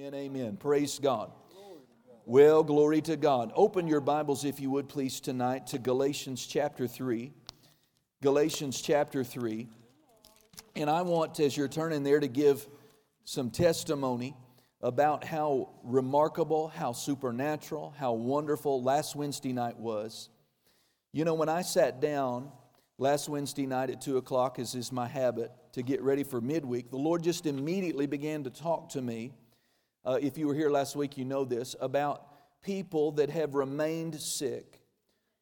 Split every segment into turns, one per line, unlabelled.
Amen, amen. Praise God. Well, glory to God. Open your Bibles, if you would please, tonight to Galatians chapter 3. Galatians chapter 3. And I want, as you're turning there, to give some testimony about how remarkable, how supernatural, how wonderful last Wednesday night was. You know, when I sat down last Wednesday night at 2 o'clock, as is my habit, to get ready for midweek, the Lord just immediately began to talk to me. Uh, if you were here last week, you know this about people that have remained sick,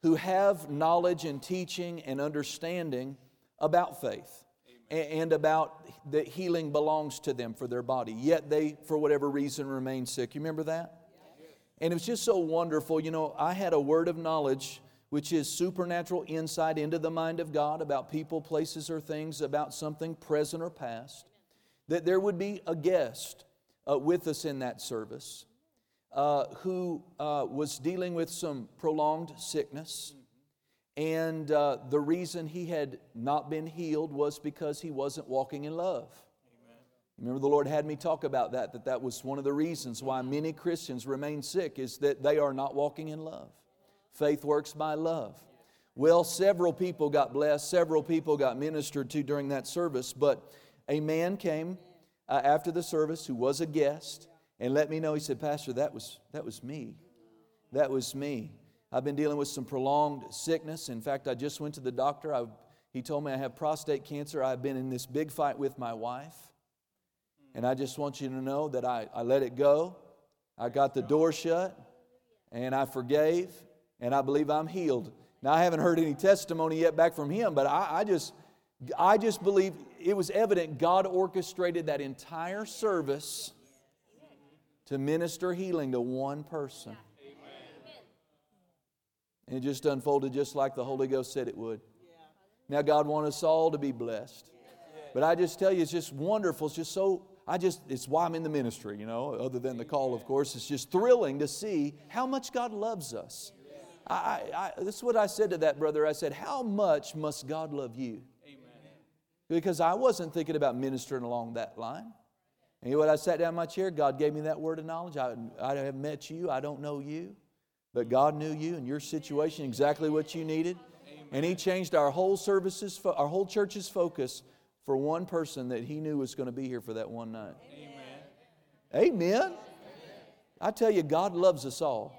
who have knowledge and teaching and understanding about faith and about that healing belongs to them for their body, yet they, for whatever reason, remain sick. You remember that? And it was just so wonderful. You know, I had a word of knowledge, which is supernatural insight into the mind of God about people, places, or things, about something present or past, that there would be a guest uh, with us in that service uh, who uh, was dealing with some prolonged sickness and uh, the reason he had not been healed was because he wasn't walking in love. Amen. Remember, the Lord had me talk about that, that that was one of the reasons why many Christians remain sick, is that they are not walking in love. Faith works by love. Well, several people got blessed, several people got ministered to during that service, but a man came uh, after the service who was a guest and let me know. He said, Pastor, that was, that was me. That was me. I've been dealing with some prolonged sickness. In fact, I just went to the doctor. I, he told me I have prostate cancer. I've been in this big fight with my wife. And I just want you to know that I, I let it go. I got the door shut and I forgave and I believe I'm healed. Now, I haven't heard any testimony yet back from him, but I, I just, I just believe it was evident God orchestrated that entire service to minister healing to one person. And it just unfolded just like the Holy Ghost said it would. Now, God wants us all to be blessed. But I just tell you, it's just wonderful. It's just so, I just, it's why I'm in the ministry, you know, other than the call, of course. It's just thrilling to see how much God loves us. I, I, this is what I said to that brother. I said, How much must God love you? Because I wasn't thinking about ministering along that line. And you know what? I sat down in my chair. God gave me that word of knowledge. I, I have met you. I don't know you. But God knew you and your situation, exactly what you needed. And He changed our whole services, our whole church's focus for one person that He knew was going to be here for that one night. Amen. Amen. I tell you, God loves us all.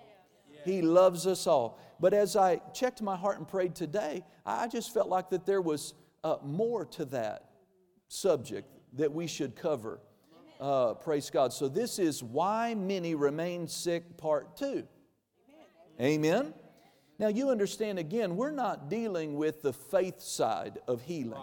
He loves us all. But as I checked my heart and prayed today, I just felt like that there was uh, more to that subject that we should cover. Uh, praise God. So, this is Why Many Remain Sick, Part 2. Amen? Now, you understand again, we're not dealing with the faith side of healing.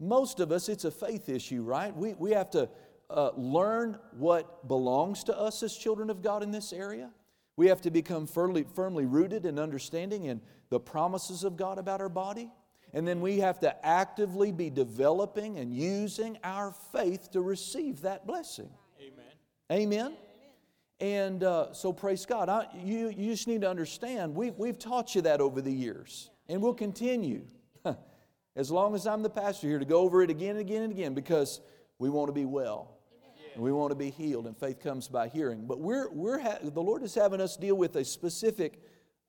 Most of us, it's a faith issue, right? We, we have to uh, learn what belongs to us as children of God in this area. We have to become firmly, firmly rooted in understanding in the promises of God about our body. And then we have to actively be developing and using our faith to receive that blessing. Amen. Amen. And uh, so, praise God. I, you, you just need to understand, we, we've taught you that over the years, and we'll continue as long as I'm the pastor here to go over it again and again and again because we want to be well. And we want to be healed, and faith comes by hearing. But we're, we're ha- the Lord is having us deal with a specific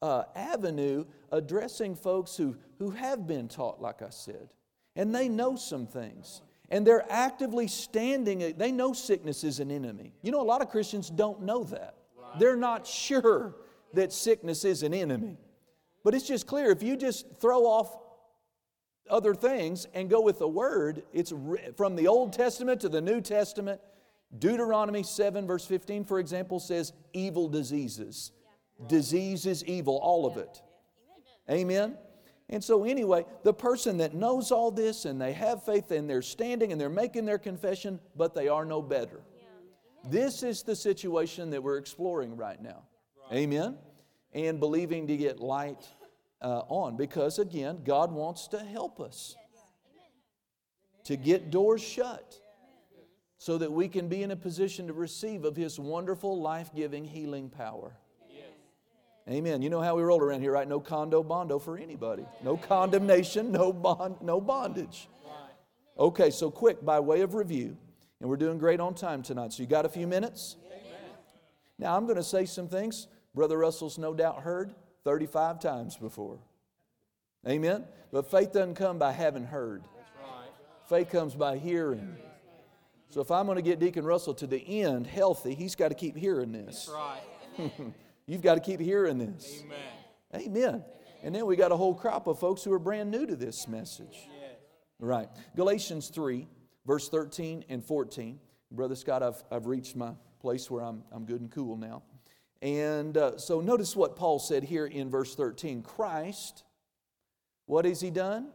uh, avenue addressing folks who, who have been taught, like I said, and they know some things and they're actively standing, they know sickness is an enemy. You know, a lot of Christians don't know that. They're not sure that sickness is an enemy. But it's just clear if you just throw off other things and go with the word, it's from the Old Testament to the New Testament. Deuteronomy 7, verse 15, for example, says evil diseases. Disease is evil, all of it. Amen? And so, anyway, the person that knows all this and they have faith and they're standing and they're making their confession, but they are no better. This is the situation that we're exploring right now. Amen? And believing to get light uh, on because, again, God wants to help us to get doors shut so that we can be in a position to receive of His wonderful, life giving, healing power. Amen. You know how we roll around here, right? No condo bondo for anybody. No condemnation, no bond, no bondage. Okay, so quick, by way of review, and we're doing great on time tonight. So you got a few minutes? Now, I'm going to say some things Brother Russell's no doubt heard 35 times before. Amen? But faith doesn't come by having heard, faith comes by hearing. So if I'm going to get Deacon Russell to the end healthy, he's got to keep hearing this.
Right.
You've got to keep hearing this.
Amen.
Amen. And then we got a whole crop of folks who are brand new to this message. Right. Galatians 3, verse 13 and 14. Brother Scott, I've, I've reached my place where I'm, I'm good and cool now. And uh, so notice what Paul said here in verse 13 Christ, what has he done?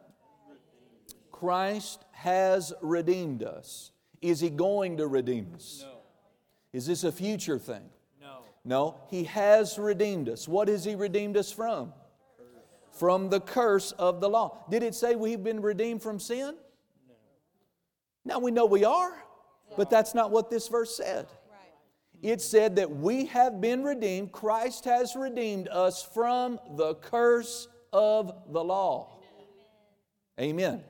Christ has redeemed us. Is he going to redeem us?
No.
Is this a future thing?
No.
He has redeemed us. What has he redeemed us from? From the curse of the law. Did it say we've been redeemed from sin? No. Now we know we are, but that's not what this verse said. It said that we have been redeemed, Christ has redeemed us from the curse of the law. Amen.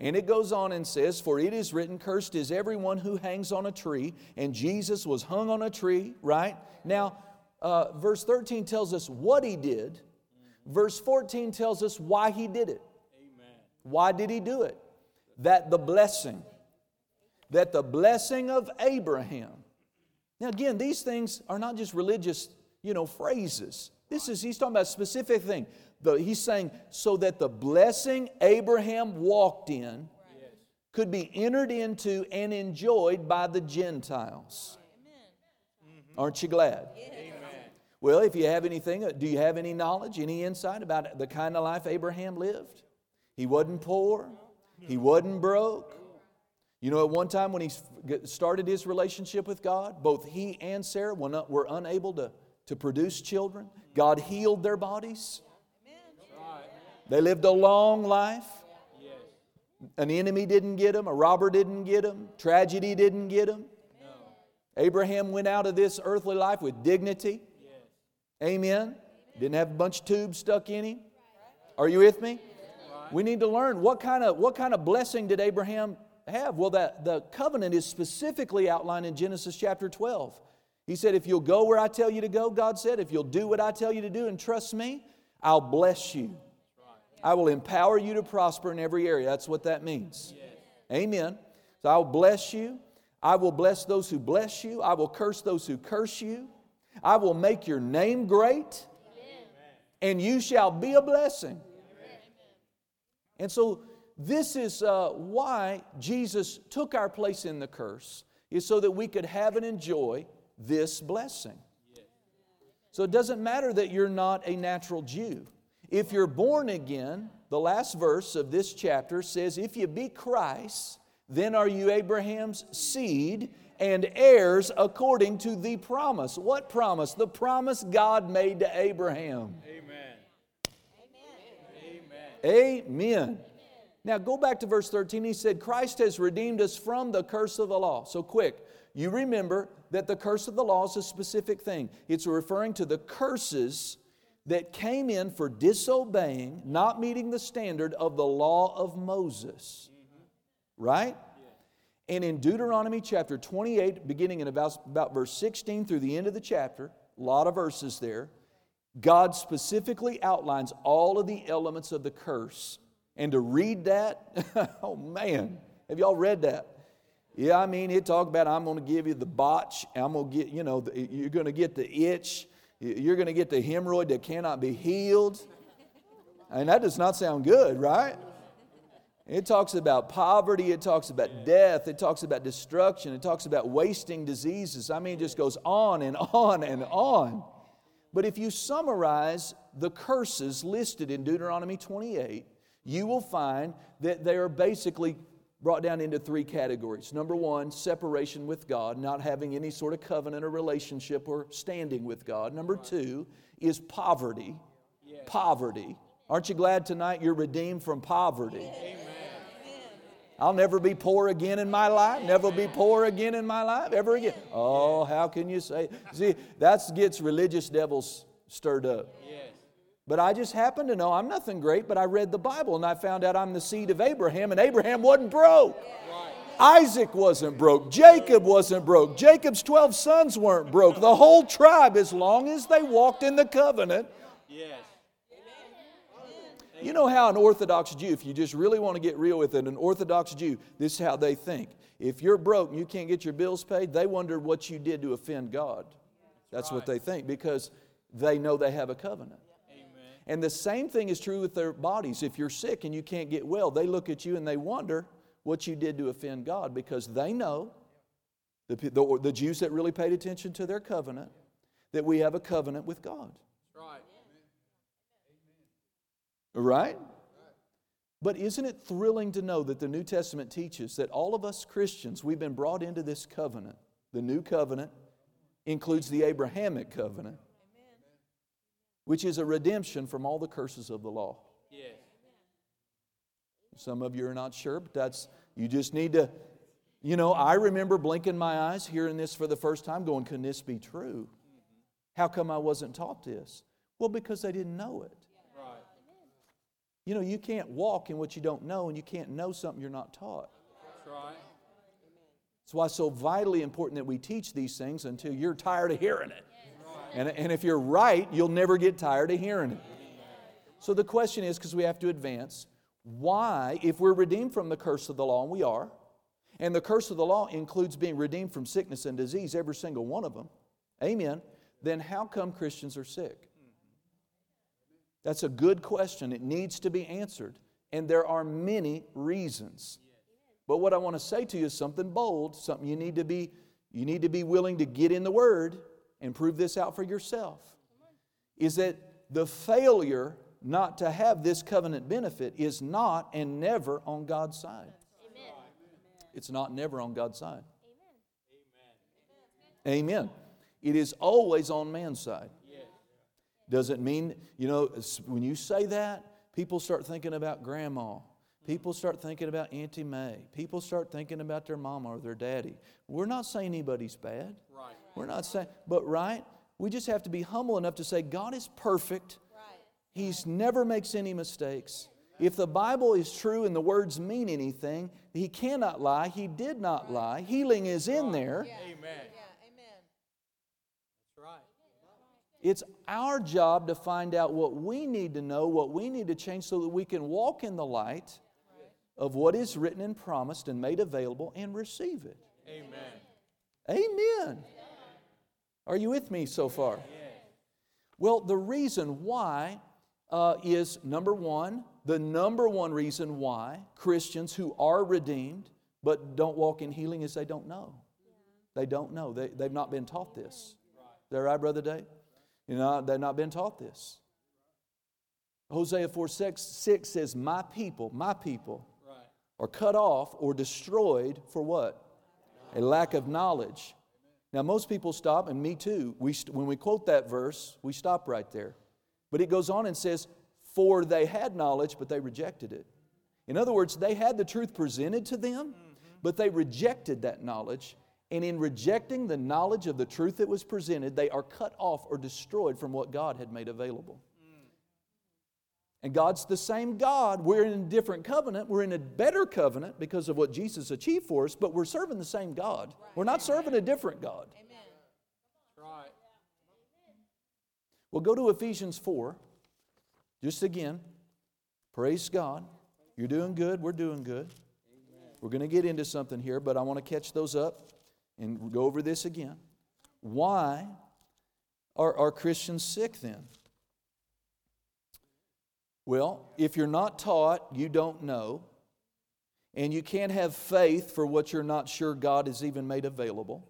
And it goes on and says, For it is written, Cursed is everyone who hangs on a tree. And Jesus was hung on a tree, right? Now, uh, verse 13 tells us what he did, verse 14 tells us why he did it.
Amen.
Why did he do it? That the blessing, that the blessing of Abraham. Now, again, these things are not just religious, you know, phrases. This is, he's talking about a specific thing. The, he's saying, so that the blessing Abraham walked in could be entered into and enjoyed by the Gentiles. Aren't you glad? Well, if you have anything, do you have any knowledge, any insight about the kind of life Abraham lived? He wasn't poor, he wasn't broke. You know, at one time when he started his relationship with God, both he and Sarah were, not, were unable to, to produce children. God healed their bodies. They lived a long life. An enemy didn't get them, a robber didn't get them, tragedy didn't get them. Abraham went out of this earthly life with dignity. Amen. Didn't have a bunch of tubes stuck in him. Are you with me? We need to learn what kind of what kind of blessing did Abraham have? Well, that the covenant is specifically outlined in Genesis chapter 12. He said, If you'll go where I tell you to go, God said, if you'll do what I tell you to do and trust me, I'll bless you. I will empower you to prosper in every area. That's what that means. Amen. So I will bless you. I will bless those who bless you. I will curse those who curse you. I will make your name great, and you shall be a blessing. And so, this is uh, why Jesus took our place in the curse, is so that we could have and enjoy this blessing. So, it doesn't matter that you're not a natural Jew. If you're born again, the last verse of this chapter says, If you be Christ, then are you Abraham's seed and heirs according to the promise. What promise? The promise God made to Abraham.
Amen.
Amen. Amen. Now go back to verse 13. He said, Christ has redeemed us from the curse of the law. So quick, you remember that the curse of the law is a specific thing. It's referring to the curses that came in for disobeying, not meeting the standard of the law of Moses. Mm-hmm. Right? And in Deuteronomy chapter 28, beginning in about, about verse 16 through the end of the chapter, a lot of verses there, God specifically outlines all of the elements of the curse. And to read that, oh man, have y'all read that? Yeah, I mean, it talked about I'm going to give you the botch, I'm going to get, you know, the, you're going to get the itch, you're going to get the hemorrhoid that cannot be healed. And that does not sound good, right? It talks about poverty, it talks about death, it talks about destruction, it talks about wasting diseases. I mean, it just goes on and on and on. But if you summarize the curses listed in Deuteronomy 28, you will find that they are basically brought down into three categories. Number one, separation with God, not having any sort of covenant or relationship or standing with God. Number two is poverty. Poverty. Aren't you glad tonight you're redeemed from poverty? I'll never be poor again in my life. Never be poor again in my life, ever again. Oh, how can you say? See, that gets religious devils stirred up. But I just happen to know I'm nothing great, but I read the Bible and I found out I'm the seed of Abraham, and Abraham wasn't broke. Isaac wasn't broke. Jacob wasn't broke. Jacob's 12 sons weren't broke. The whole tribe, as long as they walked in the covenant. Yes. You know how an Orthodox Jew, if you just really want to get real with it, an Orthodox Jew, this is how they think. If you're broke and you can't get your bills paid, they wonder what you did to offend God. That's what they think because they know they have a covenant. And the same thing is true with their bodies. If you're sick and you can't get well, they look at you and they wonder what you did to offend God because they know, the, the, the Jews that really paid attention to their covenant, that we have a covenant with God. Right. Right? But isn't it thrilling to know that the New Testament teaches that all of us Christians, we've been brought into this covenant. The new covenant includes the Abrahamic covenant, which is a redemption from all the curses of the law. Yes. Some of you are not sure, but that's, you just need to, you know, I remember blinking my eyes, hearing this for the first time, going, Can this be true? How come I wasn't taught this? Well, because they didn't know it. You know, you can't walk in what you don't know, and you can't know something you're not taught. That's right. That's why it's so vitally important that we teach these things until you're tired of hearing it. And, and if you're right, you'll never get tired of hearing it. So the question is because we have to advance why, if we're redeemed from the curse of the law, and we are, and the curse of the law includes being redeemed from sickness and disease, every single one of them, amen, then how come Christians are sick? That's a good question. It needs to be answered. And there are many reasons. But what I want to say to you is something bold, something you need to be you need to be willing to get in the word and prove this out for yourself. Is that the failure not to have this covenant benefit is not and never on God's side. Amen. It's not never on God's side. Amen. Amen. It is always on man's side. Doesn't mean, you know, when you say that, people start thinking about grandma. People start thinking about Auntie May. People start thinking about their mama or their daddy. We're not saying anybody's bad. Right. We're not saying, but right, we just have to be humble enough to say God is perfect. Right. He's never makes any mistakes. If the Bible is true and the words mean anything, He cannot lie. He did not lie. Healing is in there. Amen. It's our job to find out what we need to know, what we need to change so that we can walk in the light of what is written and promised and made available and receive it. Amen. Amen. Are you with me so far? Well, the reason why uh, is number one, the number one reason why Christians who are redeemed but don't walk in healing is they don't know. They don't know. They, they've not been taught this. Is that right, Brother Dave? You know, they've not been taught this. Hosea 4 6, 6 says, My people, my people are cut off or destroyed for what? A lack of knowledge. Now, most people stop, and me too. We, when we quote that verse, we stop right there. But it goes on and says, For they had knowledge, but they rejected it. In other words, they had the truth presented to them, mm-hmm. but they rejected that knowledge and in rejecting the knowledge of the truth that was presented, they are cut off or destroyed from what God had made available. And God's the same God. We're in a different covenant. We're in a better covenant because of what Jesus achieved for us, but we're serving the same God. We're not serving a different God. Amen. Right. Well, go to Ephesians 4. Just again, praise God. You're doing good. We're doing good. We're going to get into something here, but I want to catch those up and go over this again. Why are, are Christians sick then? Well, if you're not taught, you don't know. And you can't have faith for what you're not sure God has even made available.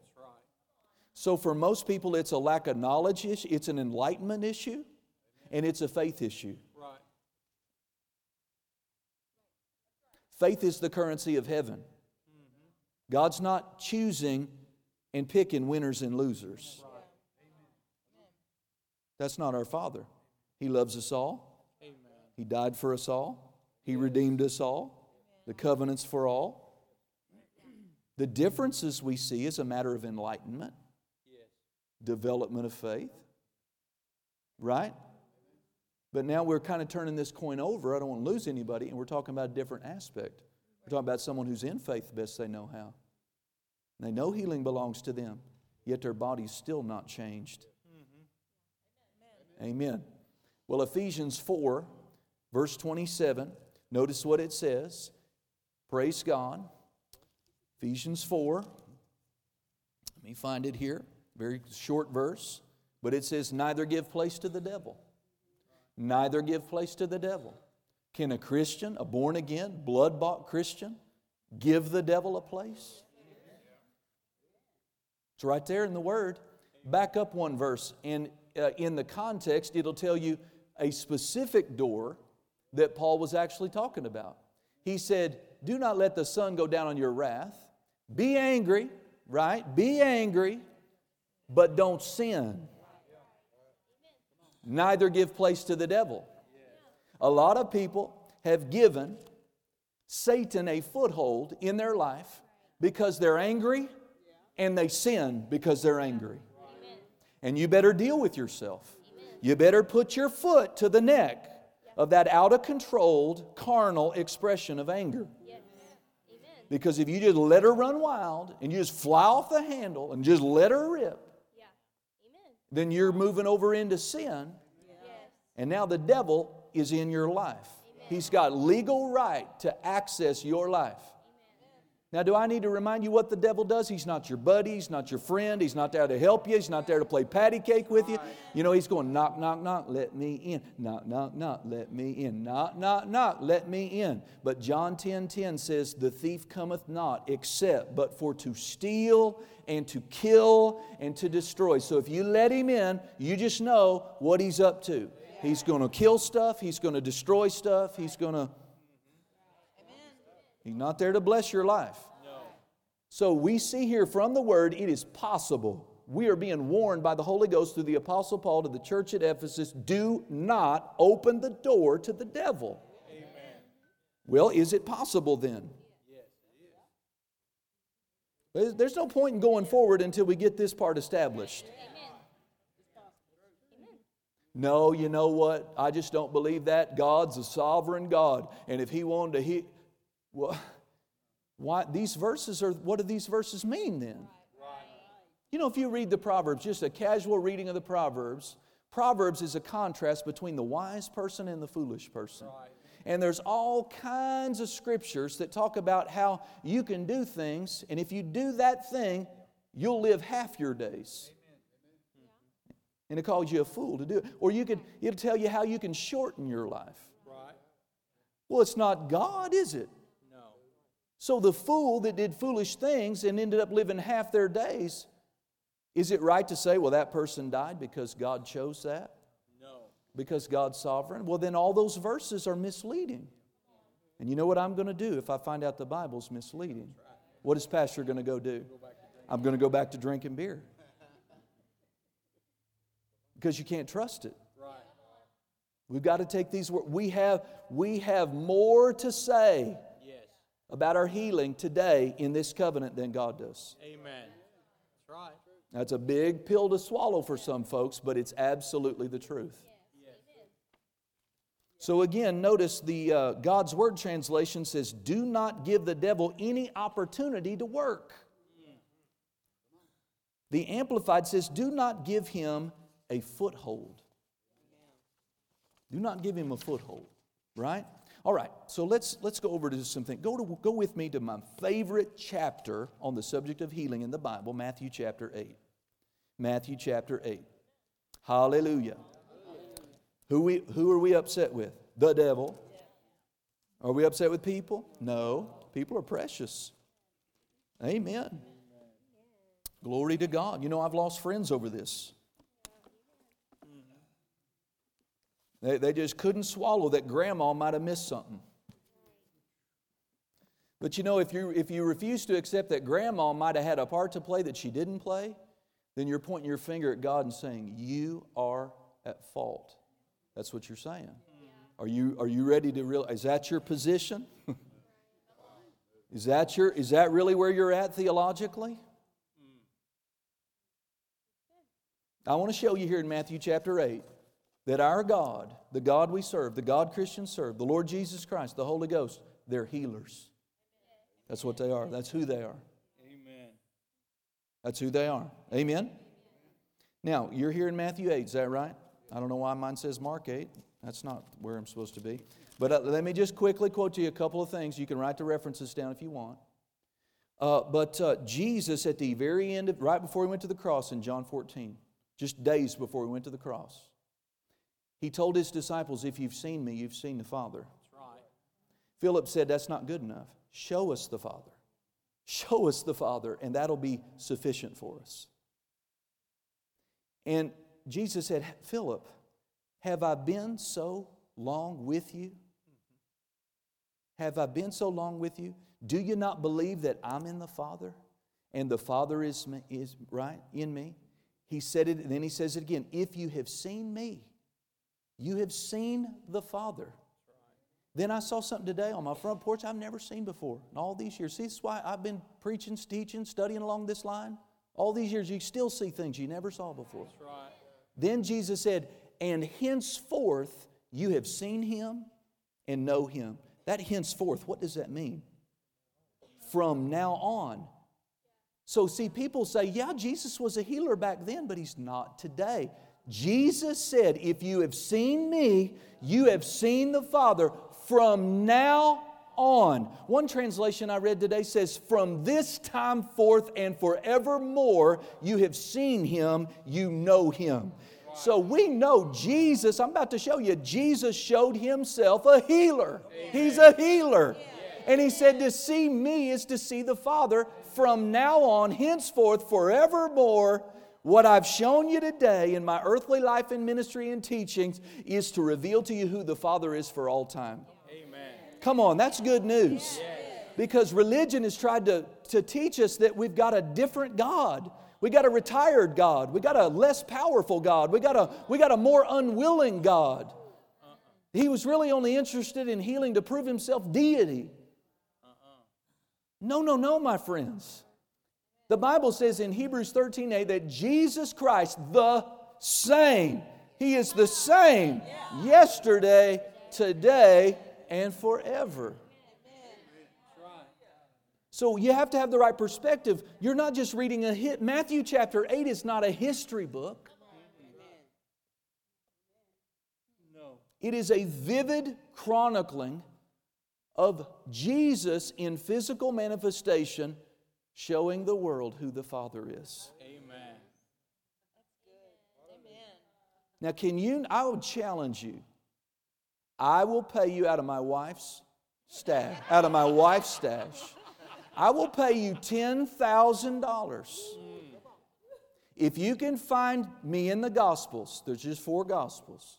So, for most people, it's a lack of knowledge issue, it's an enlightenment issue, and it's a faith issue. Right. Faith is the currency of heaven. Mm-hmm. God's not choosing and picking winners and losers. That's not our Father. He loves us all. He died for us all. He redeemed us all. The covenant's for all. The differences we see is a matter of enlightenment, development of faith. Right? But now we're kind of turning this coin over. I don't want to lose anybody, and we're talking about a different aspect. We're talking about someone who's in faith the best they know how. And They know healing belongs to them, yet their body's still not changed. Mm-hmm. Amen. Well, Ephesians 4, verse 27, notice what it says. Praise God. Ephesians 4. Let me find it here. Very short verse. But it says, Neither give place to the devil. Neither give place to the devil. Can a Christian, a born again, blood bought Christian, give the devil a place? It's right there in the Word. Back up one verse, and uh, in the context, it'll tell you a specific door that Paul was actually talking about. He said, Do not let the sun go down on your wrath. Be angry, right? Be angry, but don't sin. Neither give place to the devil. A lot of people have given Satan a foothold in their life because they're angry and they sin because they're angry. And you better deal with yourself. You better put your foot to the neck of that out of controlled carnal expression of anger. Because if you just let her run wild and you just fly off the handle and just let her rip, then you're moving over into sin. And now the devil is in your life. He's got legal right to access your life. Now, do I need to remind you what the devil does? He's not your buddy, he's not your friend, he's not there to help you, he's not there to play patty cake with you. You know, he's going, knock, knock, knock, let me in. Knock, knock, knock, let me in. Knock, knock, knock, let me in. But John 10 10 says, The thief cometh not except but for to steal and to kill and to destroy. So if you let him in, you just know what he's up to. He's going to kill stuff, he's going to destroy stuff, he's going to He's not there to bless your life. No. So we see here from the word, it is possible. We are being warned by the Holy Ghost through the Apostle Paul to the church at Ephesus do not open the door to the devil. Amen. Well, is it possible then? Yes, There's no point in going forward until we get this part established. No, you know what? I just don't believe that. God's a sovereign God. And if He wanted to, he, well, why, these verses are, what do these verses mean then? You know, if you read the Proverbs, just a casual reading of the Proverbs, Proverbs is a contrast between the wise person and the foolish person. And there's all kinds of scriptures that talk about how you can do things, and if you do that thing, you'll live half your days. And it calls you a fool to do it. Or you could, it'll tell you how you can shorten your life. Well, it's not God, is it? So the fool that did foolish things and ended up living half their days, is it right to say, well, that person died because God chose that? No. Because God's sovereign? Well, then all those verses are misleading. And you know what I'm going to do if I find out the Bible's misleading? What is Pastor going to go do? I'm going to go back to drinking beer. Because you can't trust it. We've got to take these words. We have, we have more to say about our healing today in this covenant than God does.
Amen. That's right.
That's a big pill to swallow for some folks, but it's absolutely the truth. So again, notice the uh, God's Word translation says, "Do not give the devil any opportunity to work." The Amplified says, "Do not give him a foothold." Do not give him a foothold, right? All right, so let's, let's go over to something. Go, to, go with me to my favorite chapter on the subject of healing in the Bible, Matthew chapter 8. Matthew chapter 8. Hallelujah. Who, we, who are we upset with? The devil. Are we upset with people? No. People are precious. Amen. Glory to God. You know, I've lost friends over this. They, they just couldn't swallow that grandma might have missed something. But you know, if you, if you refuse to accept that grandma might have had a part to play that she didn't play, then you're pointing your finger at God and saying, You are at fault. That's what you're saying. Are you, are you ready to realize? Is that your position? is, that your, is that really where you're at theologically? Mm. I want to show you here in Matthew chapter 8 that our God, the God we serve, the God Christians serve, the Lord Jesus Christ, the Holy Ghost, they're healers. That's what they are. That's who they are.
Amen.
That's who they are. Amen? Now, you're here in Matthew 8, is that right? I don't know why mine says Mark 8. That's not where I'm supposed to be. But uh, let me just quickly quote to you a couple of things. You can write the references down if you want. Uh, but uh, Jesus, at the very end, of, right before he went to the cross in John 14, just days before he went to the cross, he told his disciples, If you've seen me, you've seen the Father.
That's right.
Philip said, That's not good enough. Show us the Father. Show us the Father, and that'll be sufficient for us. And Jesus said, Philip, have I been so long with you? Have I been so long with you? Do you not believe that I'm in the Father and the Father is, is right in me? He said it, and then he says it again. If you have seen me, you have seen the Father. Then I saw something today on my front porch I've never seen before in all these years. See, this is why I've been preaching, teaching, studying along this line. All these years, you still see things you never saw before.
That's right.
Then Jesus said, And henceforth you have seen him and know him. That henceforth, what does that mean? From now on. So, see, people say, Yeah, Jesus was a healer back then, but he's not today. Jesus said, If you have seen me, you have seen the Father from now on. One translation I read today says, From this time forth and forevermore, you have seen him, you know him. So we know Jesus, I'm about to show you, Jesus showed himself a healer. He's a healer. And he said, To see me is to see the Father. From now on, henceforth, forevermore, what I've shown you today in my earthly life and ministry and teachings is to reveal to you who the Father is for all time.
Amen.
Come on, that's good news. Because religion has tried to, to teach us that we've got a different God. We got a retired God. We got a less powerful God. We got a, we got a more unwilling God. Uh-uh. He was really only interested in healing to prove himself deity. Uh-uh. No, no, no, my friends. The Bible says in Hebrews 13 8 that Jesus Christ, the same, He is the same yesterday, today, and forever. So you have to have the right perspective. You're not just reading a hit. Matthew chapter 8 is not a history book.
No.
It is a vivid chronicling of Jesus in physical manifestation showing the world who the Father is.
Amen.
Now, can you, I would challenge you. I will pay you out of my wife's stash, out of my wife's stash. I will pay you $10,000 mm. if you can find me in the Gospels, there's just four Gospels,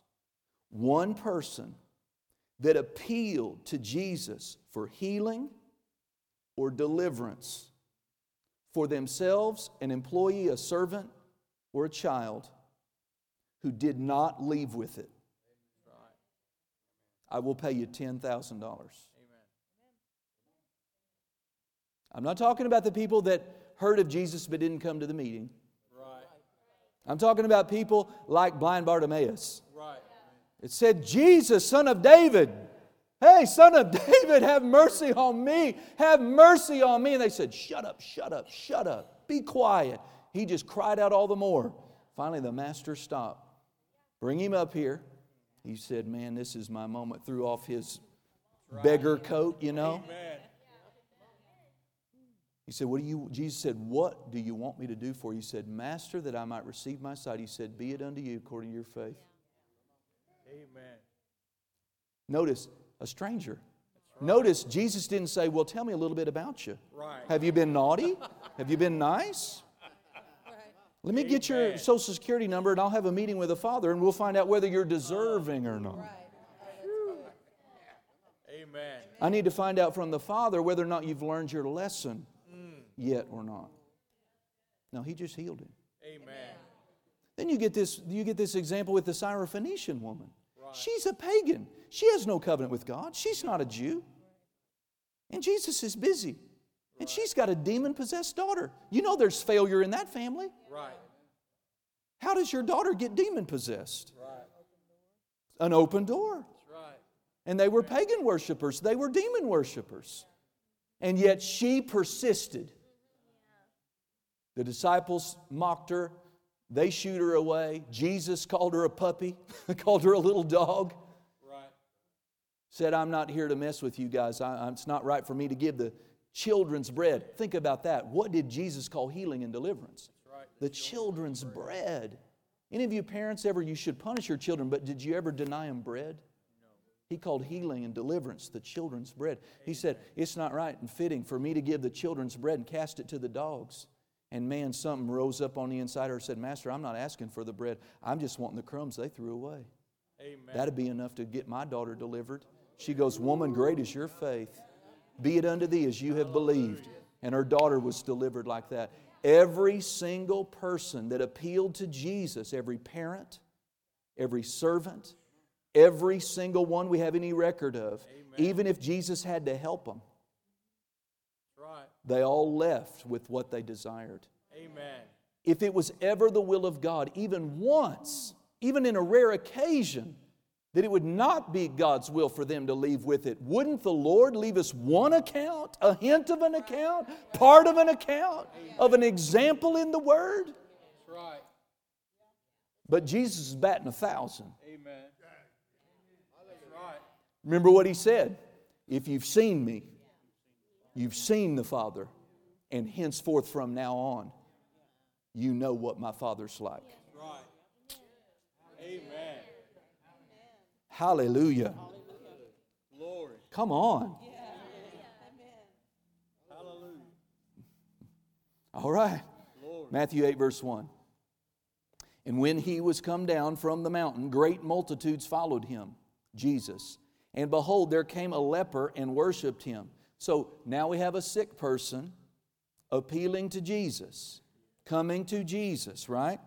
one person that appealed to Jesus for healing or deliverance for themselves, an employee, a servant, or a child who did not leave with it. I will pay you $10,000.
Amen.
I'm not talking about the people that heard of Jesus but didn't come to the meeting.
Right.
I'm talking about people like blind Bartimaeus.
Right.
It said, Jesus, son of David. Hey, son of David, have mercy on me. Have mercy on me. And they said, Shut up, shut up, shut up. Be quiet. He just cried out all the more. Finally, the master stopped. Bring him up here. He said, Man, this is my moment. Threw off his beggar coat, you know.
Amen.
He said, What do you, Jesus said, What do you want me to do for you? He said, Master, that I might receive my sight. He said, Be it unto you according to your faith.
Amen.
Notice, a stranger. Notice, Jesus didn't say, Well, tell me a little bit about you.
Right.
Have you been naughty? Have you been nice? Let me get your social security number and I'll have a meeting with the Father and we'll find out whether you're deserving or not.
Amen.
I need to find out from the Father whether or not you've learned your lesson mm. yet or not. No, he just healed him.
Amen.
Then you get this, you get this example with the Syrophoenician woman.
Right.
She's a pagan. She has no covenant with God. She's not a Jew. And Jesus is busy. And she's got a demon possessed daughter. You know there's failure in that family.
Right.
How does your daughter get demon possessed?
Right.
An open door.
Right.
And they were pagan worshipers, they were demon worshipers. And yet she persisted. The disciples mocked her. They shoot her away. Jesus called her a puppy, called her a little dog. Said, I'm not here to mess with you guys. I, it's not right for me to give the children's bread. Think about that. What did Jesus call healing and deliverance?
right.
The children's bread. Any of you parents ever, you should punish your children, but did you ever deny them bread? He called healing and deliverance the children's bread. He said, It's not right and fitting for me to give the children's bread and cast it to the dogs. And man, something rose up on the inside of her and said, Master, I'm not asking for the bread. I'm just wanting the crumbs they threw away.
Amen.
That'd be enough to get my daughter delivered. She goes, Woman, great is your faith. Be it unto thee as you have believed. And her daughter was delivered like that. Every single person that appealed to Jesus, every parent, every servant, every single one we have any record of, even if Jesus had to help them,
right.
they all left with what they desired.
Amen.
If it was ever the will of God, even once, even in a rare occasion, that it would not be God's will for them to leave with it, wouldn't the Lord leave us one account, a hint of an account, part of an account, of an example in the Word?
Right.
But Jesus is batting a thousand.
Amen. Right.
Remember what he said if you've seen me, you've seen the Father, and henceforth from now on, you know what my Father's like.
Right. Amen.
Hallelujah.
Glory.
Come on.
Hallelujah.
All right.
Glory.
Matthew 8, verse 1. And when he was come down from the mountain, great multitudes followed him, Jesus. And behold, there came a leper and worshiped him. So now we have a sick person appealing to Jesus, coming to Jesus, right?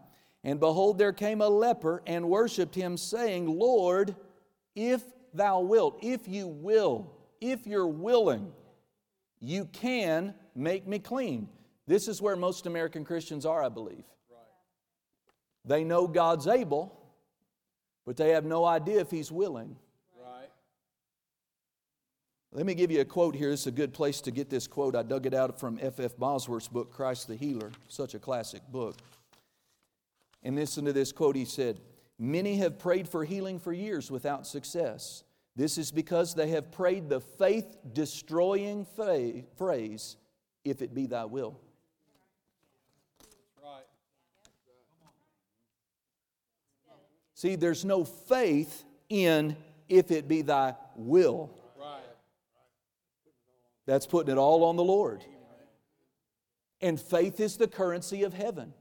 And behold, there came a leper and worshiped him, saying, Lord, if thou wilt, if you will, if you're willing, you can make me clean. This is where most American Christians are, I believe. They know God's able, but they have no idea if He's willing.
Right.
Let me give you a quote here. This is a good place to get this quote. I dug it out from F. F. Bosworth's book, Christ the Healer, such a classic book. And listen to this quote he said Many have prayed for healing for years without success. This is because they have prayed the faith destroying phrase, if it be thy will. See, there's no faith in if it be thy will. That's putting it all on the Lord. And faith is the currency of heaven.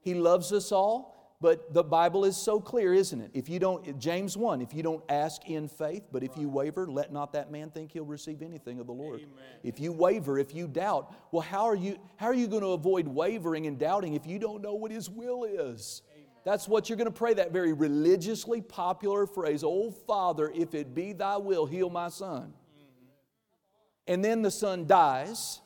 He loves us all, but the Bible is so clear, isn't it? If you don't, James 1, if you don't ask in faith, but if you waver, let not that man think he'll receive anything of the Lord.
Amen.
If you waver, if you doubt, well, how are you, how are you going to avoid wavering and doubting if you don't know what His will is? That's what you're going to pray, that very religiously popular phrase, Oh Father, if it be thy will, heal my son. Mm-hmm. And then the son dies,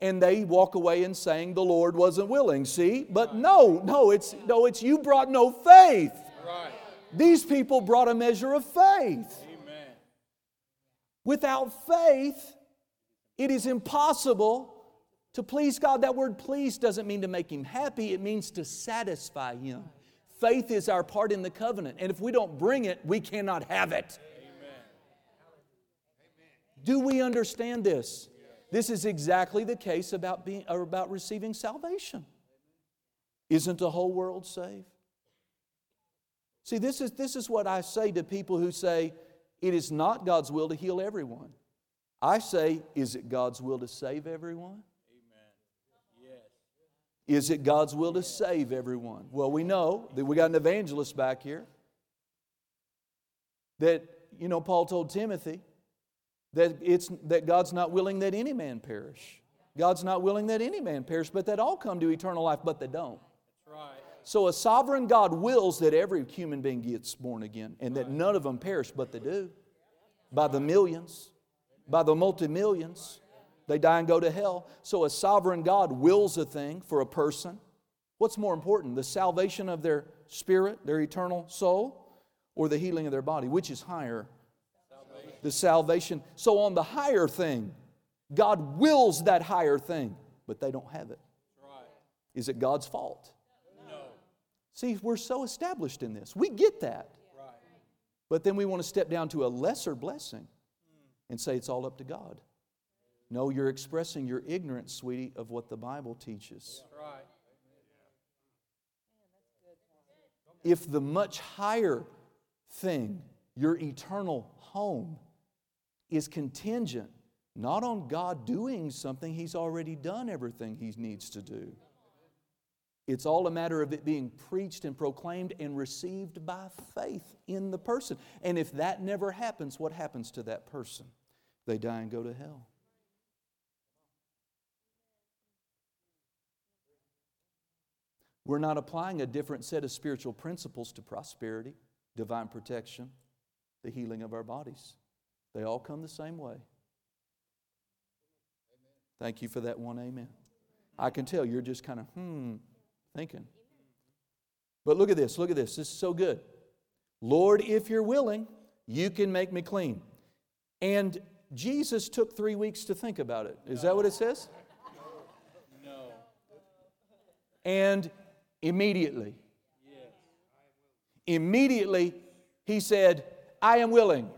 and they walk away and saying the Lord wasn't willing. See? But no, no, it's no, it's you brought no faith.
Right.
These people brought a measure of faith.
Amen.
Without faith, it is impossible to please God. That word please doesn't mean to make Him happy, it means to satisfy Him. Faith is our part in the covenant, and if we don't bring it, we cannot have it.
Amen.
Do we understand this? This is exactly the case about, being, or about receiving salvation. Isn't the whole world saved? See, this is, this is what I say to people who say it is not God's will to heal everyone. I say, is it God's will to save everyone?
Amen. Yes.
Is it God's will to save everyone? Well, we know that we got an evangelist back here that, you know, Paul told Timothy that, it's, that God's not willing that any man perish. God's not willing that any man perish, but that all come to eternal life, but they don't.
Right.
So a sovereign God wills that every human being gets born again and that none of them perish, but they do. By the millions, by the multi millions. They die and go to hell. So a sovereign God wills a thing for a person. What's more important, the salvation of their spirit, their eternal soul, or the healing of their body? Which is higher? The salvation. So on the higher thing, God wills that higher thing, but they don't have it.
Right.
Is it God's fault?
No.
See, we're so established in this. We get that.
Right.
But then we want to step down to a lesser blessing and say it's all up to God. No, you're expressing your ignorance, sweetie, of what the Bible teaches.
Right.
If the much higher thing, your eternal home, is contingent not on God doing something, He's already done everything He needs to do. It's all a matter of it being preached and proclaimed and received by faith in the person. And if that never happens, what happens to that person? They die and go to hell. We're not applying a different set of spiritual principles to prosperity, divine protection, the healing of our bodies. They all come the same way. Thank you for that one amen. I can tell you're just kind of, hmm, thinking. But look at this, look at this. This is so good. Lord, if you're willing, you can make me clean. And Jesus took three weeks to think about it. Is that what it says?
No.
And immediately,
Yes.
immediately, he said, I am willing.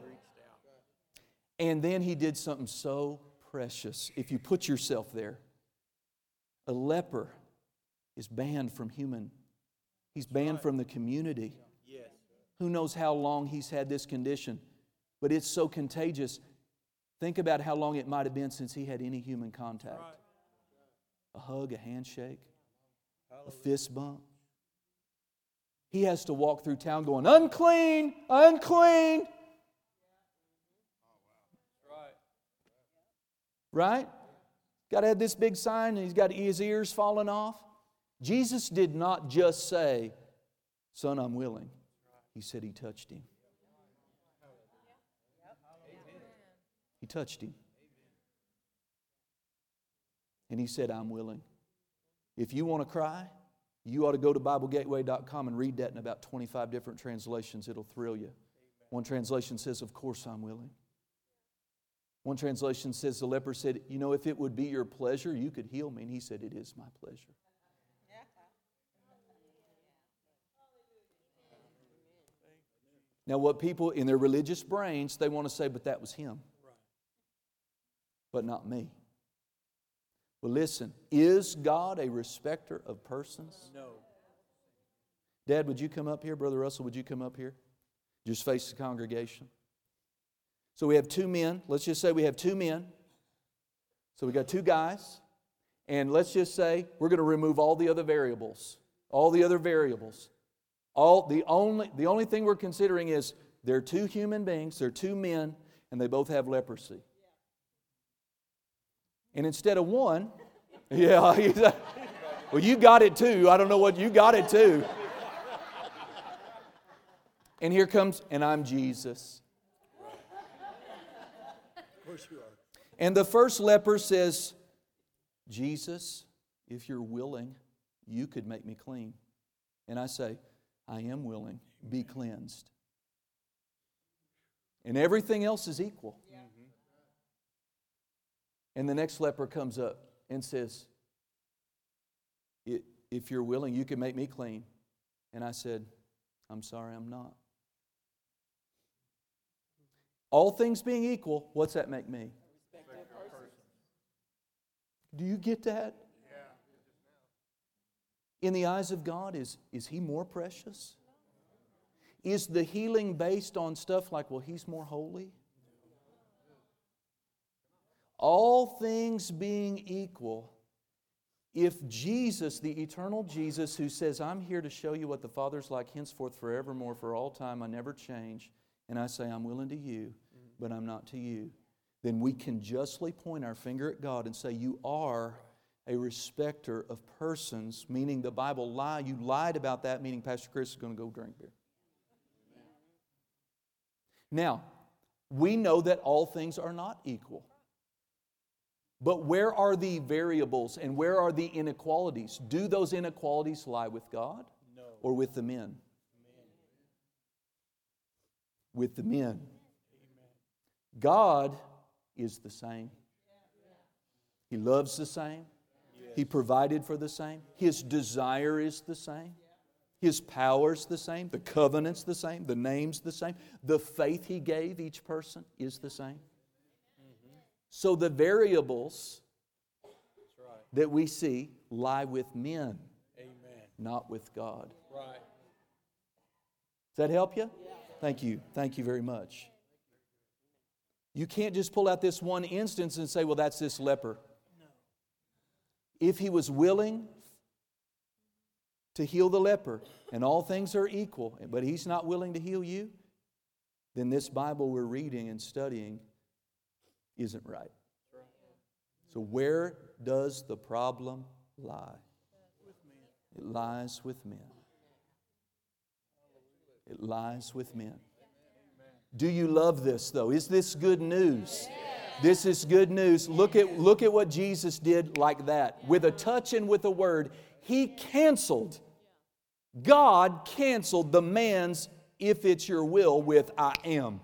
And then he did something so precious. If you put yourself there, a leper is banned from human, he's banned from the community.
Yes.
Who knows how long he's had this condition, but it's so contagious. Think about how long it might have been since he had any human contact a hug, a handshake, a fist bump. He has to walk through town going, unclean, unclean,
right?
Got to have this big sign and he's got his ears falling off. Jesus did not just say, Son, I'm willing. He said he touched him. He touched him. And he said, I'm willing. If you want to cry, you ought to go to BibleGateway.com and read that in about 25 different translations. It'll thrill you. One translation says, Of course I'm willing. One translation says, The leper said, You know, if it would be your pleasure, you could heal me. And he said, It is my pleasure. Now, what people in their religious brains, they want to say, But that was him. But not me. Well, listen, is God a respecter of persons?
No.
Dad, would you come up here? Brother Russell, would you come up here? Just face the congregation. So we have two men. Let's just say we have two men. So we got two guys. And let's just say we're going to remove all the other variables. All the other variables. All the only the only thing we're considering is they're two human beings, they're two men, and they both have leprosy. And instead of one, yeah, well, you got it too. I don't know what you got it too. And here comes, and I'm Jesus.
Of course you are.
And the first leper says, Jesus, if you're willing, you could make me clean. And I say, I am willing, be cleansed. And everything else is equal. And the next leper comes up and says, If you're willing, you can make me clean. And I said, I'm sorry, I'm not. All things being equal, what's that make me? Do you get that? In the eyes of God, is, is He more precious? Is the healing based on stuff like, well, He's more holy? All things being equal, if Jesus, the eternal Jesus, who says, I'm here to show you what the Father's like henceforth forevermore for all time, I never change, and I say, I'm willing to you, but I'm not to you, then we can justly point our finger at God and say, You are a respecter of persons, meaning the Bible lie. You lied about that, meaning Pastor Chris is going to go drink beer. Now, we know that all things are not equal. But where are the variables and where are the inequalities? Do those inequalities lie with God
No.
or with the men? With the men. God is the same. He loves the same. He provided for the same. His desire is the same. His power's the same. The covenant's the same. The name's the same. The faith He gave each person is the same. So the variables that we see lie with men,
Amen.
not with God.
Right.
Does that help you? Thank you. Thank you very much. You can't just pull out this one instance and say, well, that's this leper. If he was willing to heal the leper and all things are equal, but he's not willing to heal you, then this Bible we're reading and studying isn't right. So, where does the problem lie? It lies with men. It lies with men. Do you love this though? Is this good news? This is good news. Look at, look at what Jesus did like that. With a touch and with a word, He canceled, God canceled the man's, if it's your will, with I am.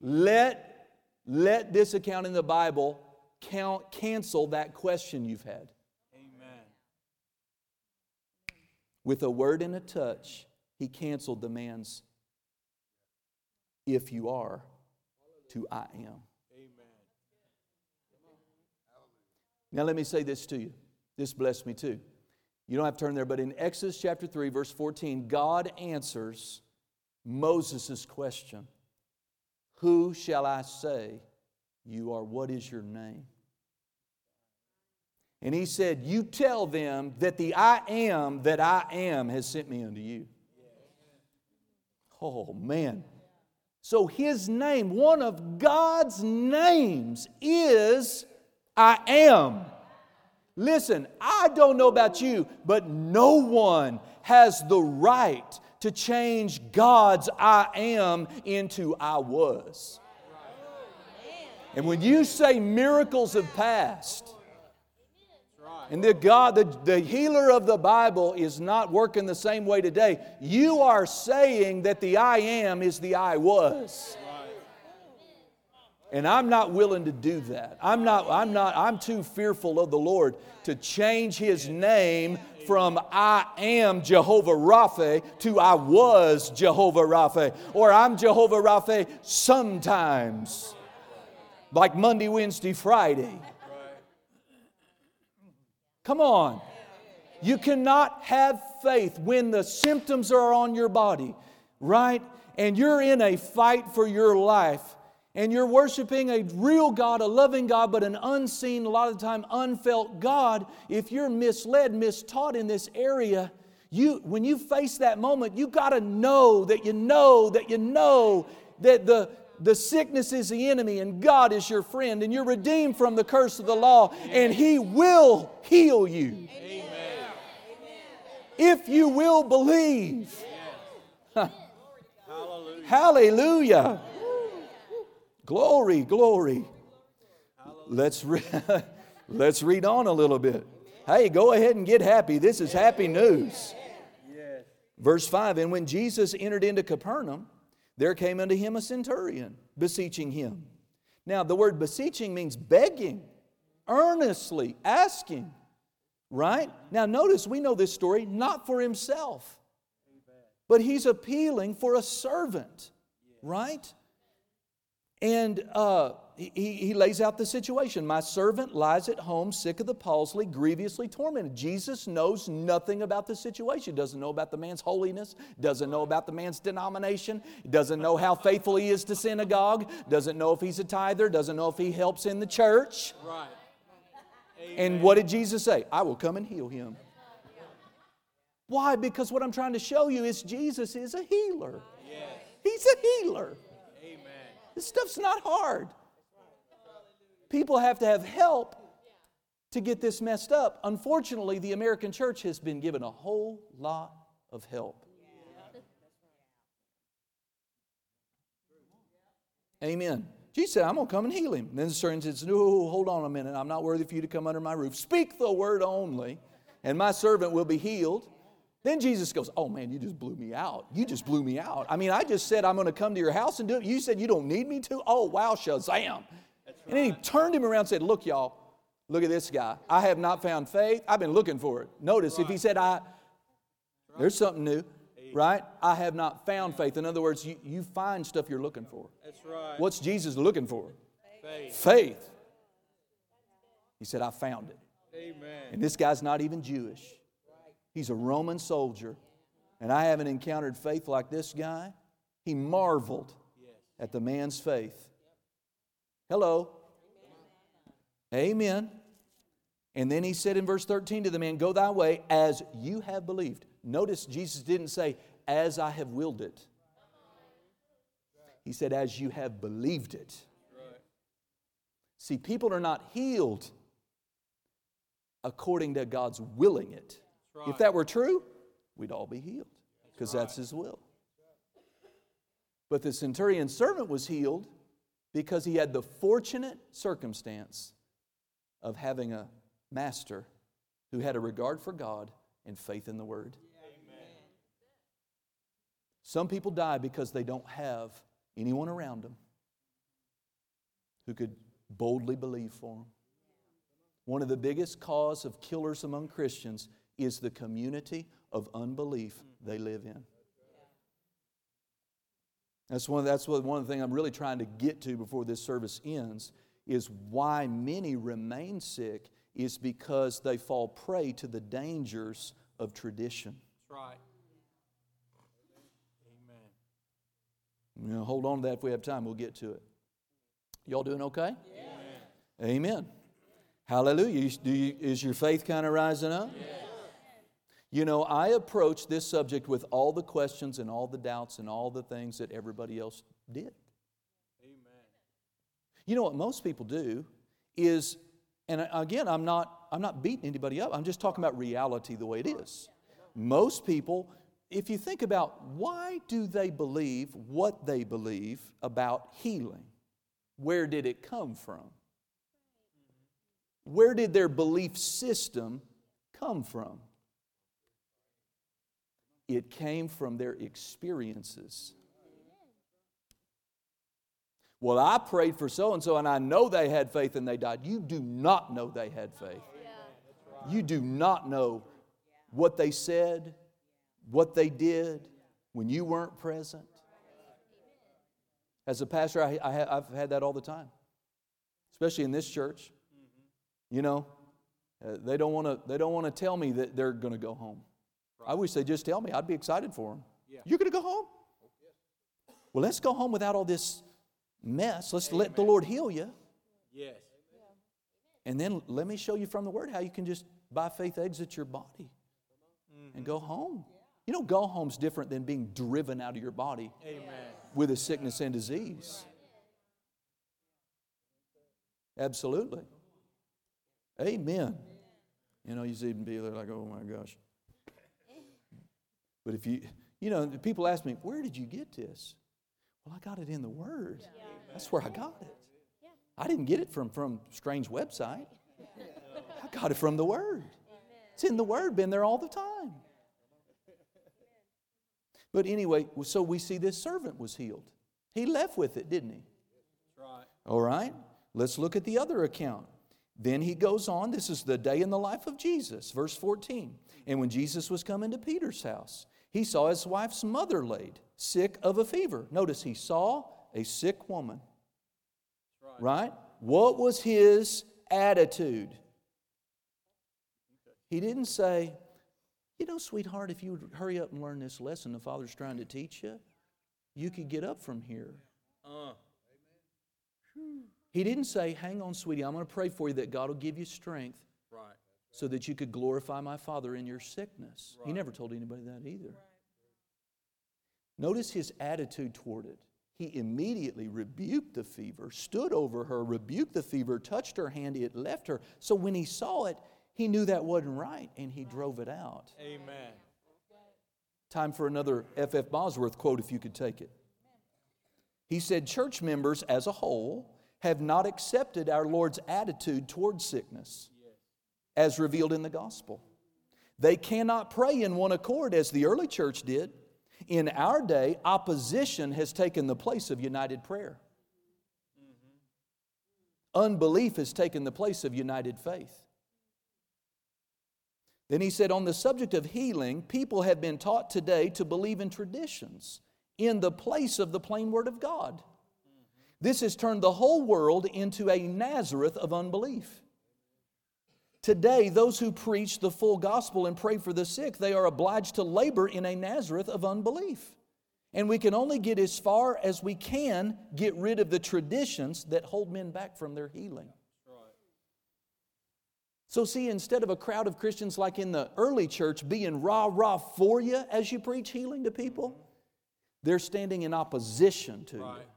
Let, let this account in the Bible count, cancel that question you've had.
Amen.
With a word and a touch, he canceled the man's if you are to I am.
Amen.
Now, let me say this to you. This blessed me too. You don't have to turn there, but in Exodus chapter 3, verse 14, God answers Moses' question Who shall I say you are? What is your name? And he said, You tell them that the I am that I am has sent me unto you. Oh, man. So his name, one of God's names, is I am. Listen, I don't know about you, but no one has the right to change God's I am into I was. And when you say miracles have passed, and the God, the, the healer of the Bible is not working the same way today. You are saying that the I am is the I was. And I'm not willing to do that. I'm not, I'm not, I'm too fearful of the Lord to change his name from I am Jehovah Rapha to I was Jehovah Rapha. Or I'm Jehovah Rapha sometimes. Like Monday, Wednesday, Friday. Come on. You cannot have faith when the symptoms are on your body, right? And you're in a fight for your life and you're worshiping a real God, a loving God, but an unseen, a lot of the time unfelt God. If you're misled, mistaught in this area, you, when you face that moment, you got to know that you know that you know that the, the sickness is the enemy and God is your friend and you're redeemed from the curse of the law and He will heal you.
Amen.
If you will believe.
Hallelujah.
Hallelujah. Glory, glory. Let's, re- let's read on a little bit. Hey, go ahead and get happy. This is happy news. Verse 5 And when Jesus entered into Capernaum, there came unto him a centurion, beseeching him. Now, the word beseeching means begging, earnestly asking, right? Now, notice we know this story not for himself, but he's appealing for a servant, right? And uh, he, he lays out the situation. My servant lies at home, sick of the palsy, grievously tormented. Jesus knows nothing about the situation. Doesn't know about the man's holiness. Doesn't know about the man's denomination. Doesn't know how faithful he is to synagogue. Doesn't know if he's a tither. Doesn't know if he helps in the church.
Right.
And what did Jesus say? I will come and heal him. Why? Because what I'm trying to show you is Jesus is a healer.
Yes.
He's a healer.
Amen.
This stuff's not hard. People have to have help to get this messed up. Unfortunately, the American church has been given a whole lot of help. Amen. Jesus said, I'm going to come and heal him. then the centurion says, No, hold on a minute. I'm not worthy for you to come under my roof. Speak the word only, and my servant will be healed. Then Jesus goes, Oh man, you just blew me out. You just blew me out. I mean, I just said I'm going to come to your house and do it. You said you don't need me to? Oh, wow, Shazam. And then he turned him around and said, Look, y'all, look at this guy. I have not found faith. I've been looking for it. Notice if he said, I, there's something new, right? I have not found faith. In other words, you, you find stuff you're looking for.
That's right.
What's Jesus looking for?
Faith.
Faith. He said, I found it.
Amen.
And this guy's not even Jewish. He's a Roman soldier. And I haven't encountered faith like this guy. He marveled at the man's faith. Hello. Amen. And then he said in verse 13 to the man, Go thy way as you have believed. Notice Jesus didn't say, As I have willed it. He said, As you have believed it. See, people are not healed according to God's willing it. If that were true, we'd all be healed because that's His will. But the centurion's servant was healed because he had the fortunate circumstance of having a master who had a regard for God and faith in the Word. Some people die because they don't have anyone around them who could boldly believe for them. One of the biggest cause of killers among Christians is the community of unbelief they live in. That's one, that's what, one of the things I'm really trying to get to before this service ends is why many remain sick is because they fall prey to the dangers of tradition.
That's right. Amen.
You know, hold on to that if we have time, we'll get to it. Y'all doing okay? Amen. Amen. Hallelujah. You- Do you, is your faith kind of rising up? You know, I approach this subject with all the questions and all the doubts and all the things that everybody else did.
Amen.
You know what most people do is, and again, I'm not, I'm not beating anybody up, I'm just talking about reality the way it is. Most people, if you think about why do they believe what they believe about healing, where did it come from? Where did their belief system come from? It came from their experiences. Well, I prayed for so and so, and I know they had faith and they died. You do not know they had faith. You do not know what they said, what they did when you weren't present. As a pastor, I, have had that all the time, especially in this church. You know, uh, they don't want to. They don't want to tell me that they're going to go home. I wish they'd just tell me. I'd be excited for them.
Yeah.
You're going to go home. Well, let's go home without all this mess. Let's let the Lord heal you.
Yes.
And then let me show you from the Word how you can just, by faith, exit your body and go home. Mm-hmm. You know, go home's different than being driven out of your body
Amen.
with a sickness and disease. Absolutely. Amen. You know, you see people are like, oh my gosh. But if you, you know, people ask me, where did you get this? Well, I got it in the Word. That's where I got it. I didn't get it from from strange website. I got it from the Word. It's in the Word, been there all the time. But anyway, so we see this servant was healed. He left with it, didn't he?
Right.
All right, let's look at the other account. Then he goes on, this is the day in the life of Jesus, verse 14. And when Jesus was coming to Peter's house, he saw his wife's mother laid, sick of a fever. Notice he saw a sick woman. Right? What was his attitude? He didn't say, You know, sweetheart, if you would hurry up and learn this lesson the Father's trying to teach you, you could get up from here.
Uh,
He didn't say, Hang on, sweetie, I'm going to pray for you that God will give you strength
right.
So that you could glorify my Father in your sickness. He never told anybody that either. Notice his attitude toward it. He immediately rebuked the fever, stood over her, rebuked the fever, touched her hand, it left her. So when he saw it, he knew that wasn't right and he drove it out.
Amen.
Time for another F.F. Bosworth quote if you could take it. He said, Church members as a whole have not accepted our Lord's attitude towards sickness as revealed in the gospel. They cannot pray in one accord as the early church did. In our day, opposition has taken the place of united prayer. Unbelief has taken the place of united faith. Then he said, on the subject of healing, people have been taught today to believe in traditions in the place of the plain word of God. This has turned the whole world into a Nazareth of unbelief. Today, those who preach the full gospel and pray for the sick, they are obliged to labor in a Nazareth of unbelief. And we can only get as far as we can get rid of the traditions that hold men back from their healing. So, see, instead of a crowd of Christians like in the early church being rah rah for you as you preach healing to people, they're standing in opposition to
Right.
you.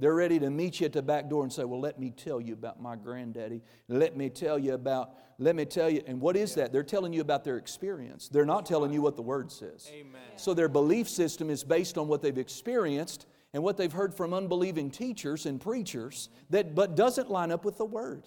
They're ready to meet you at the back door and say, Well, let me tell you about my granddaddy. Let me tell you about, let me tell you. And what is that? They're telling you about their experience. They're not telling you what the word says.
Amen.
So their belief system is based on what they've experienced and what they've heard from unbelieving teachers and preachers that but doesn't line up with the word.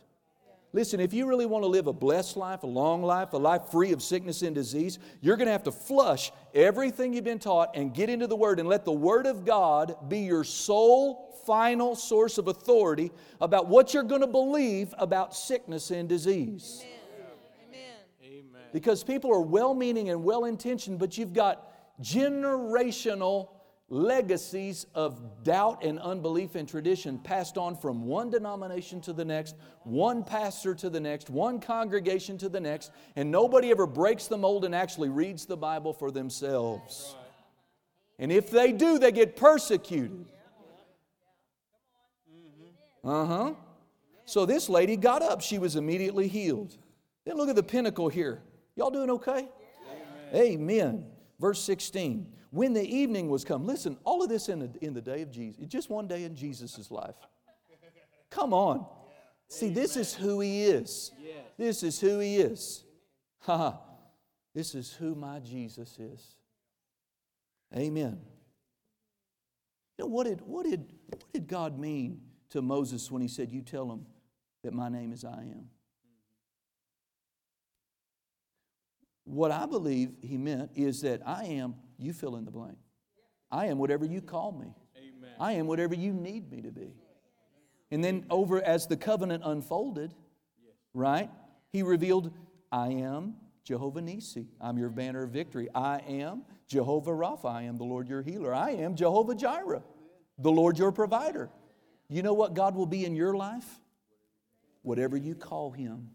Listen, if you really want to live a blessed life, a long life, a life free of sickness and disease, you're going to have to flush everything you've been taught and get into the Word and let the Word of God be your sole, final source of authority about what you're going to believe about sickness and disease.
Amen.
Because people are well meaning and well intentioned, but you've got generational legacies of doubt and unbelief and tradition passed on from one denomination to the next, one pastor to the next, one congregation to the next, and nobody ever breaks the mold and actually reads the Bible for themselves. And if they do, they get persecuted. Uh huh. So this lady got up. She was immediately healed. Then look at the pinnacle here. Y'all doing okay? Amen. Verse 16. When the evening was come, listen, all of this in the, in the day of Jesus, just one day in Jesus' life. Come on. See, this is who he is. This is who he is. Ha ha. This is who my Jesus is. Amen. You know, what did, what, did, what did God mean to Moses when he said, You tell them that my name is I am? What I believe he meant is that I am, you fill in the blank. I am whatever you call me.
Amen.
I am whatever you need me to be. And then, over as the covenant unfolded, right, he revealed, I am Jehovah Nisi. I'm your banner of victory. I am Jehovah Rapha. I am the Lord your healer. I am Jehovah Jireh, the Lord your provider. You know what God will be in your life? Whatever you call him.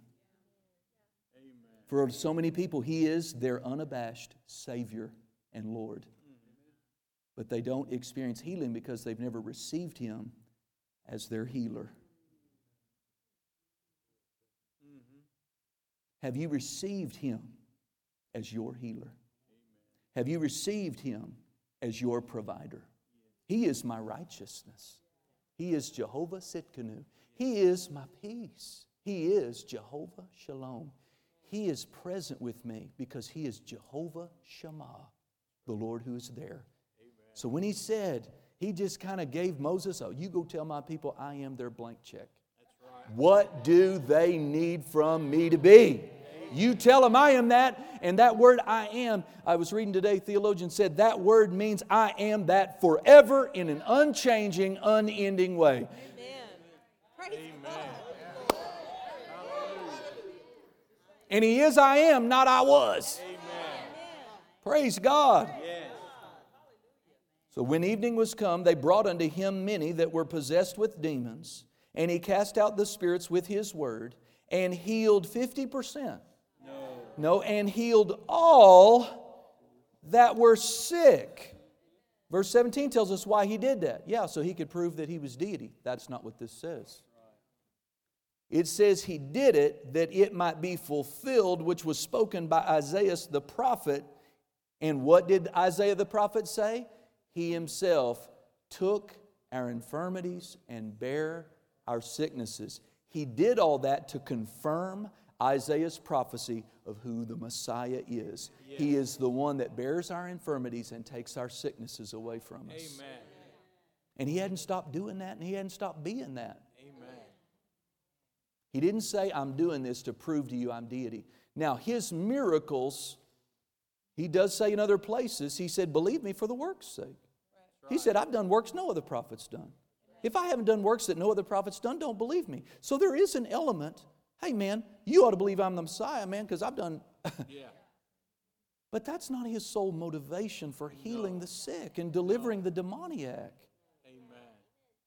For so many people, He is their unabashed Savior and Lord. But they don't experience healing because they've never received Him as their healer. Have you received Him as your healer? Have you received Him as your provider? He is my righteousness. He is Jehovah Tsidkenu. He is my peace. He is Jehovah Shalom. He is present with me because He is Jehovah Shammah, the Lord who is there. So when He said, He just kind of gave Moses, oh, you go tell my people I am their blank check. What do they need from me to be? You tell them I am that, and that word I am, I was reading today, theologian said that word means I am that forever in an unchanging, unending way.
Amen.
And He is I am, not I was.
Amen.
Praise God.
Yes.
So when evening was come, they brought unto him many that were possessed with demons, and he cast out the spirits with his word, and healed 50%.
No.
And healed all that were sick. Verse 17 tells us why he did that. Yeah, so he could prove that he was deity. That's not what this says. It says he did it that it might be fulfilled, which was spoken by Isaiah the prophet. And what did Isaiah the prophet say? He himself took our infirmities and bare our sicknesses. He did all that to confirm Isaiah's prophecy of who the Messiah is. He is the one that bears our infirmities and takes our sicknesses away from us.
Amen.
And he hadn't stopped doing that and he hadn't stopped being that.
Amen.
He didn't say, I'm doing this to prove to you I'm deity. Now, his miracles, he does say in other places, he said, Believe me for the work's sake. He said, I've done works no other prophet's done. If I haven't done works that no other prophet's done, don't believe me. So there is an element. Hey, man, you ought to believe I'm the Messiah, man, because I've done.
Yeah.
but that's not his sole motivation for healing the sick and delivering the demoniac.
Amen.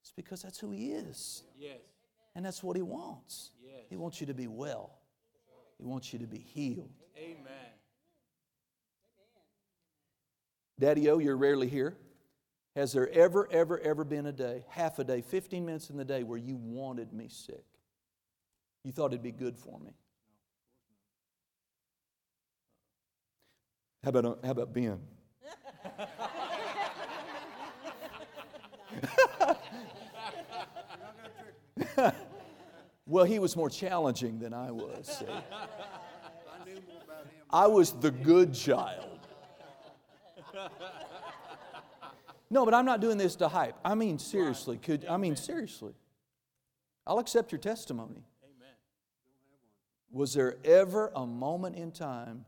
It's because that's who he is.
Yes.
And that's what he wants.
Yes.
He wants you to be well, he wants you to be healed.
Amen.
Daddy O, you're rarely here. Has there ever, ever, ever been a day, half a day, 15 minutes in the day, where you wanted me sick? You thought it'd be good for me? How about, uh, how about Ben? well, he was more challenging than I was. See? I was the good child. No, but I'm not doing this to hype. I mean, seriously. Could I mean seriously? I'll accept your testimony. Was there ever a moment in time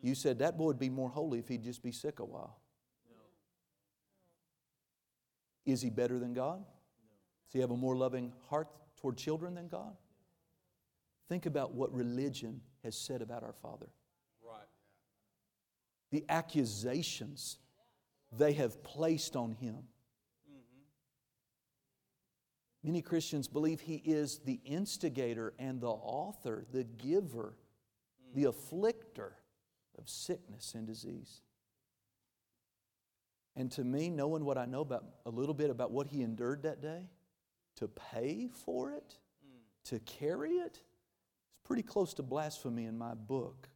you said that boy would be more holy if he'd just be sick a while? Is he better than God? Does he have a more loving heart toward children than God? Think about what religion has said about our Father.
Right.
The accusations they have placed on him. Many Christians believe he is the instigator and the author, the giver, hmm. the afflicter of sickness and disease. And to me, knowing what I know about a little bit about what he endured that day, to pay for it, hmm. to carry it, it's pretty close to blasphemy in my book.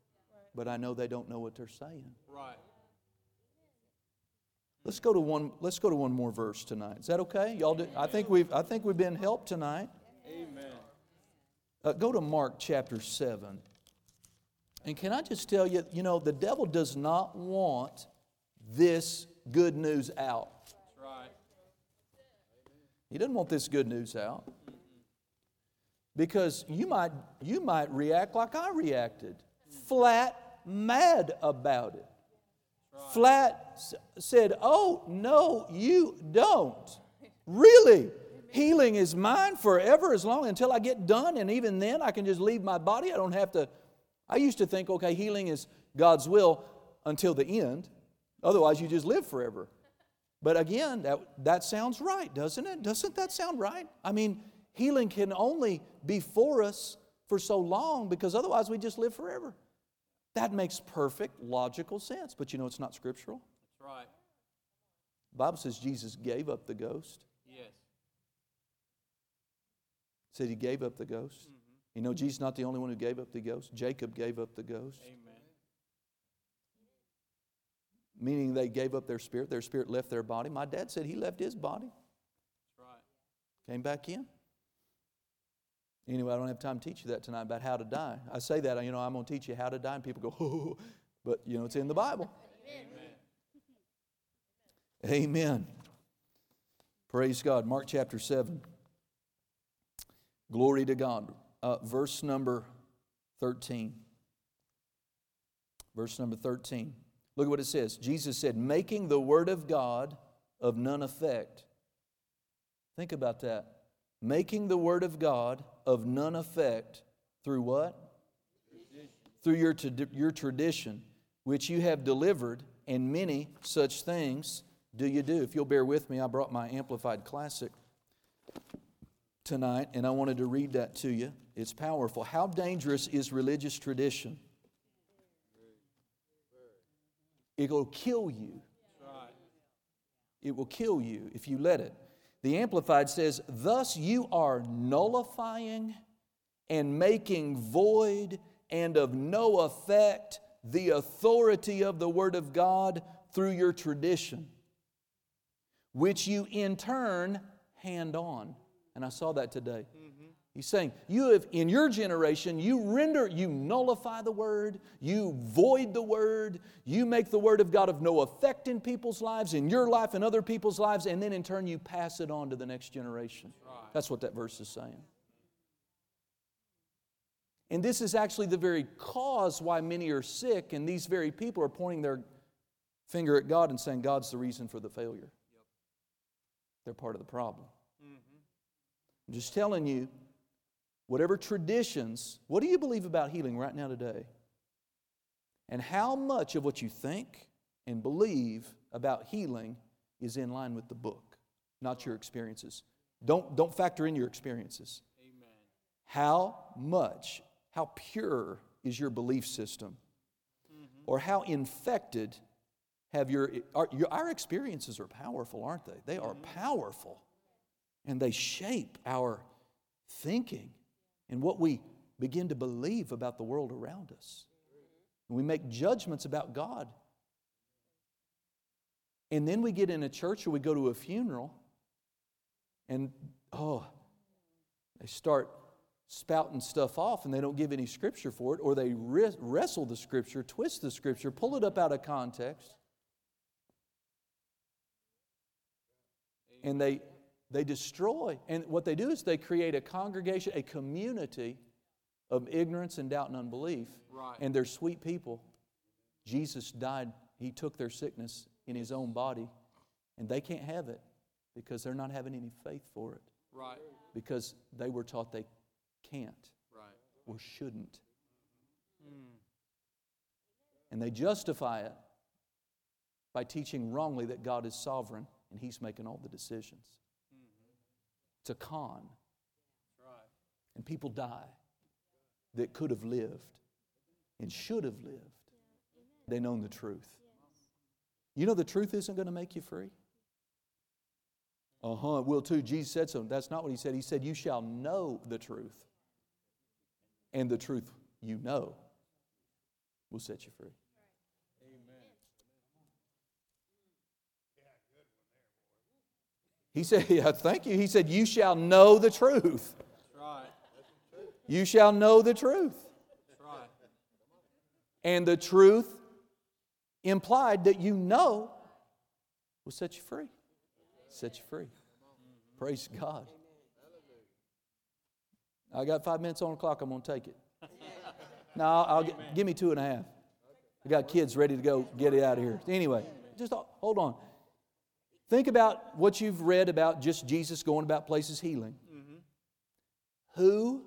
But I know they don't know what they're saying.
Right.
Let's go to one. Let's go to one more verse tonight. Is that okay? Y'all, do, I think we've. I think we've been helped tonight.
Amen.
Uh, go to Mark chapter seven. And can I just tell you, you know, the devil does not want this good news out.
That's right.
He doesn't want this good news out. Because you might, you might react like I reacted, flat mad about it. Flat said, Oh, no, you don't. Really? Healing is mine forever as long until I get done, and even then I can just leave my body. I don't have to. I used to think, okay, healing is God's will until the end. Otherwise, you just live forever. But again, that, that sounds right, doesn't it? Doesn't that sound right? I mean, healing can only be for us for so long because otherwise we just live forever. That makes perfect logical sense, but you know it's not scriptural.
That's right.
The Bible says Jesus gave up the ghost.
Yes.
said he gave up the ghost. Mm-hmm. You know, Jesus is not the only one who gave up the ghost. Jacob gave up the ghost,
Amen.
meaning they gave up their spirit. Their spirit left their body. My dad said he left his body,
That's right.
came back in. Anyway, I don't have time to teach you that tonight about how to die. I say that, you know, I'm going to teach you how to die, and people go, oh, but, you know, it's in the Bible.
Amen.
Amen. Praise God. Mark chapter 7. Glory to God. Uh, verse number 13. Verse number 13. Look at what it says. Jesus said, making the word of God of none effect. Think about that. Making the word of God of none effect through what? Through your, your tradition, which you have delivered, and many such things do you do. If you'll bear with me, I brought my Amplified Classic tonight, and I wanted to read that to you. It's powerful. How dangerous is religious tradition? It'll kill you. It will kill you if you let it. The Amplified says, Thus you are nullifying and making void and of no effect the authority of the Word of God through your tradition, which you in turn hand on. And I saw that today. He's saying, you have, in your generation, you render, you nullify the word, you void the word, you make the word of God of no effect in people's lives, in your life and other people's lives, and then in turn you pass it on to the next generation. That's what that verse is saying. And this is actually the very cause why many are sick, and these very people are pointing their finger at God and saying, God's the reason for the failure. They're part of the problem. Mm-hmm. I'm just telling you, whatever traditions, what do you believe about healing right now today? And how much of what you think and believe about healing is in line with the book, not your experiences? Don't, don't factor in your experiences.
Amen.
How much, how pure is your belief system? Mm-hmm. Or how infected have your, our, your, our experiences are powerful, aren't they? They are mm-hmm. powerful. And they shape our thinking and what we begin to believe about the world around us. And we make judgments about God. And then we get in a church or we go to a funeral and, oh, they start spouting stuff off and they don't give any scripture for it, or they wrestle the scripture, twist the scripture, pull it up out of context. And they, they destroy. And what they do is they create a congregation, a community of ignorance and doubt and unbelief.
Right.
And they're sweet people. Jesus died, He took their sickness in His own body, and they can't have it because they're not having any faith for it
Right.
because they were taught they can't
Right.
or shouldn't. Hmm. And they justify it by teaching wrongly that God is sovereign and He's making all the decisions. It's a con. And people die that could have lived and should have lived. They known the truth. You know the truth isn't going to make you free? Uh huh, it will too. Jesus said so. That's not what he said. He said, You shall know the truth. And the truth you know will set you free. He said, Yeah, thank you. He said, You shall know the truth. You shall know the truth. And the truth implied that you know will set you free. Set you free. Praise God. I got five minutes on the clock. I'm going to take it. No, I'll, I'll get, give me two and a half. I got kids ready to go get it out of here. Anyway, just hold on. Think about what you've read about just Jesus going about places healing. Mm-hmm. Who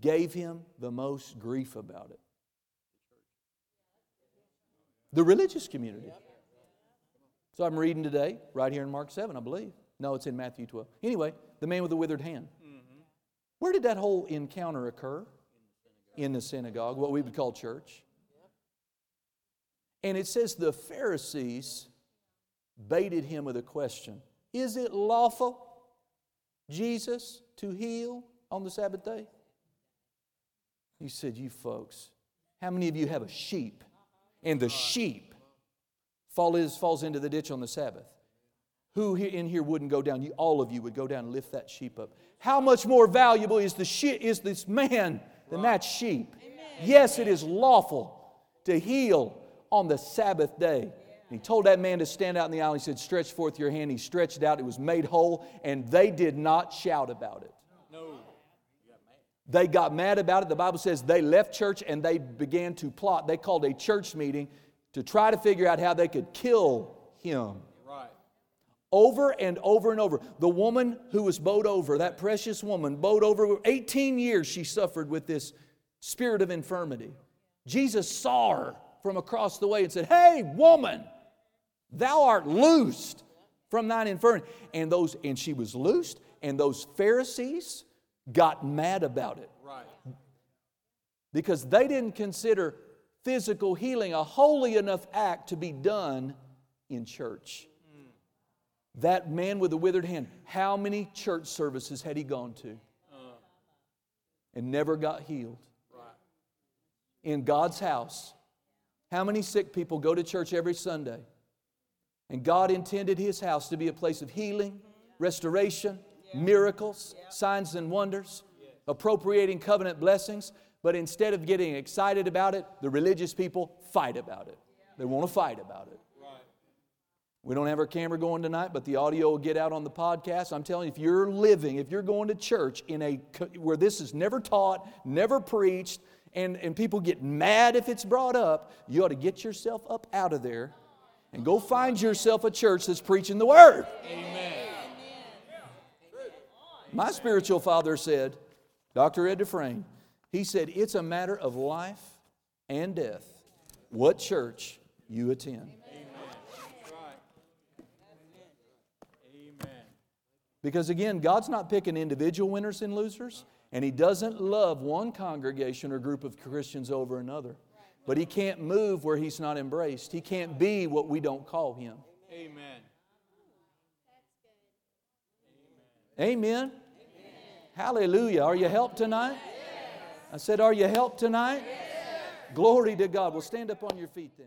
gave him the most grief about it? The religious community. So I'm reading today, right here in Mark 7, I believe. No, it's in Matthew 12. Anyway, the man with the withered hand. Mm-hmm. Where did that whole encounter occur? In the synagogue, what we would call church. And it says the Pharisees baited him with a question Is it lawful, Jesus, to heal on the Sabbath day? He said, You folks, how many of you have a sheep? And the sheep fall is, falls into the ditch on the Sabbath. Who in here wouldn't go down? You, all of you would go down and lift that sheep up. How much more valuable is, the she, is this man than that sheep? Yes, it is lawful to heal on the Sabbath day. And he told that man to stand out in the aisle. He said, Stretch forth your hand. He stretched out. It was made whole, and they did not shout about it.
No.
They got mad about it. The Bible says they left church and they began to plot. They called a church meeting to try to figure out how they could kill him.
Right.
Over and over and over. The woman who was bowed over, that precious woman, bowed over, 18 years she suffered with this spirit of infirmity. Jesus saw her from across the way and said, Hey, woman, thou art loosed from thine infirmity. And those, and she was loosed, and those Pharisees got mad about it
Right.
because they didn't consider physical healing a holy enough act to be done in church. Hmm. That man with the withered hand, how many church services had he gone to uh. and never got healed?
Right.
In God's house, how many sick people go to church every Sunday? And God intended his house to be a place of healing, restoration, miracles, signs and wonders, appropriating covenant blessings. But instead of getting excited about it, the religious people fight about it. They want to fight about it. We don't have our camera going tonight, but the audio will get out on the podcast. I'm telling you, if you're living, if you're going to church in a where this is never taught, never preached, and, and people get mad if it's brought up, you ought to get yourself up out of there and go find yourself a church that's preaching the word.
Amen.
My spiritual father said, Dr. Ed Dufresne, he said, it's a matter of life and death what church you attend.
Amen.
Because again, God's not picking individual winners and losers, and He doesn't love one congregation or group of Christians over another. But He can't move where He's not embraced. He can't be what we don't call Him.
Amen.
Amen. Hallelujah. Are you helped tonight? I said, Are you helped tonight? Glory to God. Well, stand up on your feet then.